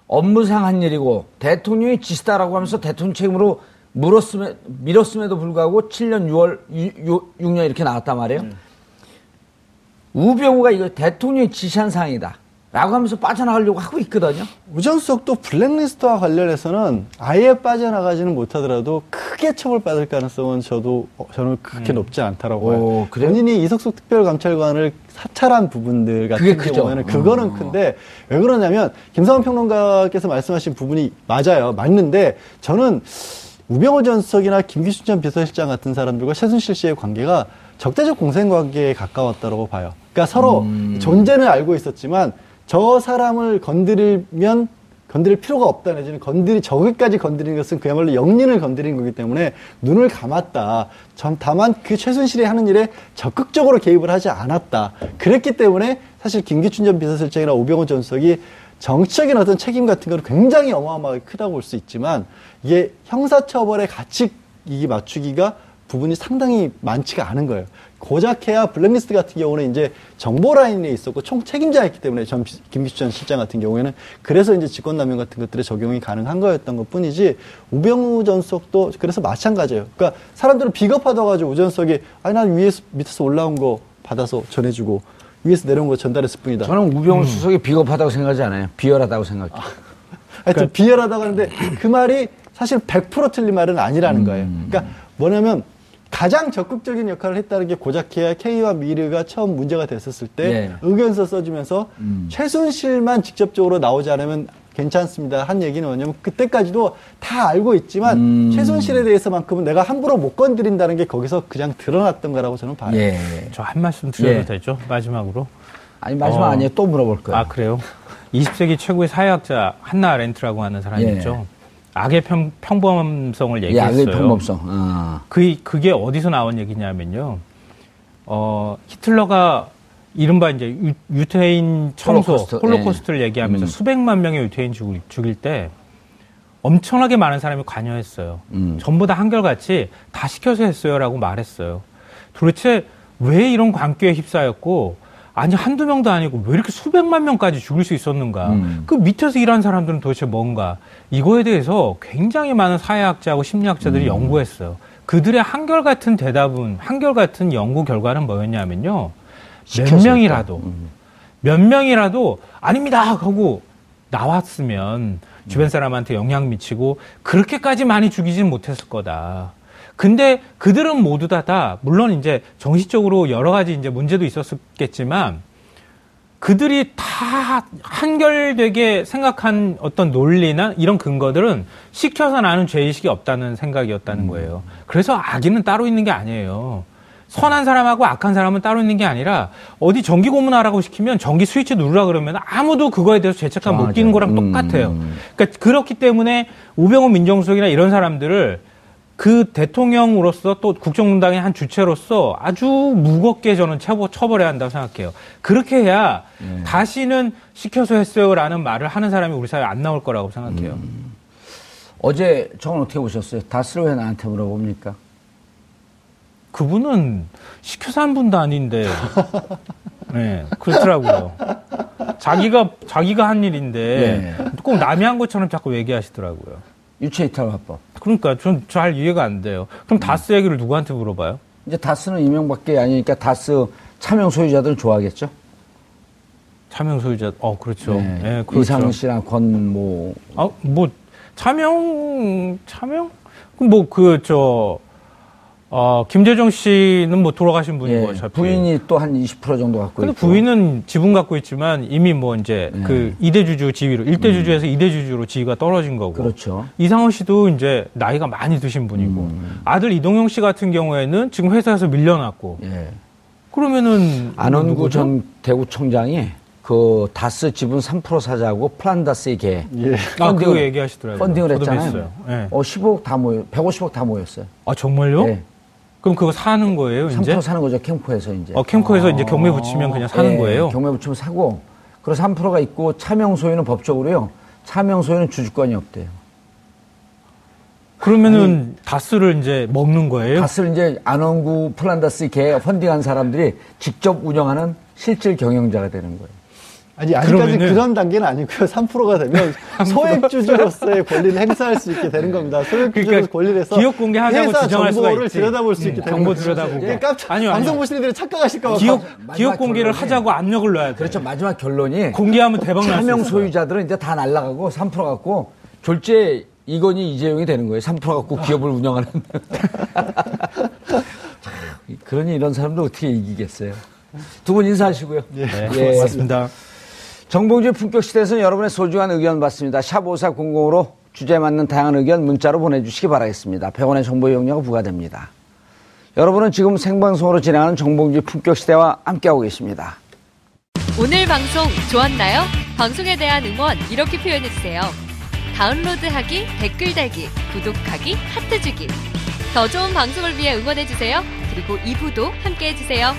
업무상 한 일이고 대통령이 지시다라고 하면서 대통령 책임으로 물었음에, 밀었음에도 불구하고 7년 6월 6, 년 이렇게 나왔단 말이에요. 우병우가 이거 대통령이 지시한 사항이다. 라고 하면서 빠져나가려고 하고 있거든요. 우정수석도 블랙리스트와 관련해서는 아예 빠져나가지는 못하더라도 크게 처벌받을 가능성은 저도 어, 저는 그렇게 높지 않다라고 오. 그래요? 본인이 이석숙 특별감찰관을 사찰한 부분들 같은 그게 크죠. 경우에는 그거는 어. 큰데 왜 그러냐면 김성원 평론가께서 말씀하신 부분이 맞아요. 맞는데 저는 우병호 전 수석이나 김기춘 전 비서실장 같은 사람들과 최순실 씨의 관계가 적대적 공생 관계에 가까웠다고 봐요. 그러니까 서로 음. 존재는 알고 있었지만 저 사람을 건드리면 건드릴 필요가 없다 내지는 건드리 저기까지 건드리는 것은 그야말로 영린을 건드린 거기 때문에 눈을 감았다. 전 다만 그 최순실이 하는 일에 적극적으로 개입을 하지 않았다. 그랬기 때문에 사실 김기춘 전 비서실장이나 오병호 전 수석이 정치적인 어떤 책임 같은 거는 굉장히 어마어마하게 크다고 볼 수 있지만 이게 형사처벌의 가치 이기 맞추기가 부분이 상당히 많지가 않은 거예요. 고작해야 블랙리스트 같은 경우는 이제 정보 라인에 있었고 총 책임자였기 때문에 전 비- 김기춘 전 실장 같은 경우에는 그래서 이제 직권남용 같은 것들에 적용이 가능한 거였던 것 뿐이지 우병우 전 수석도 그래서 마찬가지예요. 그러니까 사람들은 비겁하다 가지고 우전 수석이 아니 난 위에서 밑에서 올라온 거 받아서 전해주고 위에서 내려온 거 전달했을 뿐이다. 저는 우병우 수석이 비겁하다고 생각하지 않아요. 비열하다고 생각해요. <laughs> 하여튼 비열하다고 하는데 그 말이 사실 100% 틀린 말은 아니라는 거예요. 그러니까 뭐냐면 가장 적극적인 역할을 했다는 게 고작해야 K와 미르가 처음 문제가 됐었을 때 예. 의견서 써주면서 최순실만 직접적으로 나오지 않으면 괜찮습니다. 한 얘기는 뭐냐면 그때까지도 다 알고 있지만 음. 최순실에 대해서만큼은 내가 함부로 못 건드린다는 게 거기서 그냥 드러났던 거라고 저는 봐요. 예. 저한 말씀 드려도 예. 되죠? 마지막으로. 아니, 마지막 어. 아니에요. 또 물어볼 거예요. 아, 그래요? 20세기 최고의 사회학자 한나 아렌트라고 하는 사람이 예. 있죠. 악의 평, 평범성을 예, 얘기했어요. 악의 평범성. 아. 그, 그게 어디서 나온 얘기냐면요. 어, 히틀러가 이른바 이제 유, 태인 청소, 홀로코스트, 홀로코스트, 를 예. 얘기하면서 음. 수백만 명의 유태인 죽일, 죽일 때 엄청나게 많은 사람이 관여했어요. 음. 전부 다 한결같이 다 시켜서 했어요라고 말했어요. 도대체 왜 이런 광기에 휩싸였고 아니 한두 명도 아니고 왜 이렇게 수백만 명까지 죽일 수 있었는가? 음. 그 밑에서 일하는 사람들은 도대체 뭔가? 이거에 대해서 굉장히 많은 사회학자하고 심리학자들이 음. 연구했어요. 그들의 한결같은 대답은 한결같은 연구 결과는 뭐였냐면요. 몇 명이라도. 음. 몇 명이라도 아닙니다 하고 나왔으면 주변 사람한테 영향 미치고 그렇게까지 많이 죽이진 못했을 거다. 근데 그들은 모두 다, 다 물론 이제 정신적으로 여러 가지 이제 문제도 있었겠지만 그들이 다 한결되게 생각한 어떤 논리나 이런 근거들은 시켜서 나는 죄의식이 없다는 생각이었다는 거예요. 그래서 악인은 따로 있는 게 아니에요. 선한 사람하고 악한 사람은 따로 있는 게 아니라 어디 전기 고문하라고 시키면 전기 스위치 누르라 그러면 아무도 그거에 대해서 죄책감 못. 끼는 거랑 음. 똑같아요. 그러니까 그렇기 때문에 우병우 민정수석이나 이런 사람들을 그 대통령으로서 또 국정농단의 한 주체로서 아주 무겁게 저는 처벌, 처벌해야 한다고 생각해요. 그렇게 해야 다시는 시켜서 했어요라는 말을 하는 사람이 우리 사회에 안 나올 거라고 생각해요. 어제 저건 어떻게 보셨어요? 다스를 왜 나한테 물어봅니까? 그분은 시켜서 한 분도 아닌데, <laughs> 네, 그렇더라고요. 자기가, 자기가 한 일인데, 네. 꼭 남이 한 것처럼 자꾸 얘기하시더라고요. 유체이탈 화법. 그러니까 전 잘 이해가 안 돼요. 그럼 다스 얘기를 누구한테 물어봐요? 이제 다스는 이명밖에 아니니까 다스 차명 소유자들은 좋아하겠죠? 차명 소유자, 어, 그렇죠. 네. 네, 그렇죠. 이상 씨랑 권모 아, 뭐, 차명, 차명? 그럼 뭐, 그, 저, 어, 김재정 씨는 뭐 돌아가신 분이고, 예, 어차피. 부인이 또 한 20% 정도 갖고 근데 있고. 부인은 지분 갖고 있지만 이미 뭐 이제 네. 그 이대주주 지위로, 일대주주에서이대주주로 지위가 떨어진 거고. 그렇죠. 이상원 씨도 이제 나이가 많이 드신 분이고. 음. 아들 이동영 씨 같은 경우에는 지금 회사에서 밀려났고. 예. 그러면은. 안원구? 전 대구청장이 그 다스 지분 3% 사자고 플란다스의 개 예. 아, 그거 얘기하시더라고요. 펀딩을 했잖아요. 예. 어 15억 다 모여 150억 다 모였어요. 아, 정말요? 예. 그럼 그거 사는 거예요, 3% 이제? 사는 거죠 캠코에서 이제. 어, 캠코에서 이제 경매 붙이면 그냥 사는 예, 거예요? 경매 붙이면 사고 그래서 3%가 있고 차명 소유는 법적으로요. 차명 소유는 주주권이 없대요. 그러면은 다스를 이제 먹는 거예요? 다스를 이제 안원구 플란다스 개 펀딩한 사람들이 직접 운영하는 실질 경영자가 되는 거예요. 아니, 아직까지 그러면은- 그런 단계는 아니고요. <laughs> 3%가 되면 소액주주로서의 권리를 행사할 수 있게 되는 겁니다. 소액주주로서 그러니까 권리를 해서 기업 공개하자고 회사 정보를 있지. 들여다볼 수 음, 있게 되는 정보. 들여다보고. 예, 깜짝 아니요, 아니요. 방송 보시는 분들이 착각하실까 봐. 기업, 기업 공개를 결론이- 하자고 압력을 넣어야 돼. 그렇죠. 마지막 결론이 공개하면 대박 날수 차명 있어요. 소유자들은 이제 다 날라가고 3% 갖고 졸제 이건희 이재용이 되는 거예요. 3% 갖고 기업을 운영하는. <laughs> 참, 그러니 이런 사람들 어떻게 이기겠어요. 두 분 인사하시고요. 네, 예. 고맙습니다. 정봉주의 품격 시대에서는 여러분의 소중한 의견 받습니다. 샵 5400으로 주제에 맞는 다양한 의견 문자로 보내주시기 바라겠습니다. 100원의 정보 이용료가 부과됩니다. 여러분은 지금 생방송으로 진행하는 정봉주의 품격 시대와 함께하고 계십니다. 오늘 방송 좋았나요? 방송에 대한 응원 이렇게 표현해주세요. 다운로드하기, 댓글 달기, 구독하기, 하트 주기. 더 좋은 방송을 위해 응원해주세요. 그리고 2부도 함께 해주세요.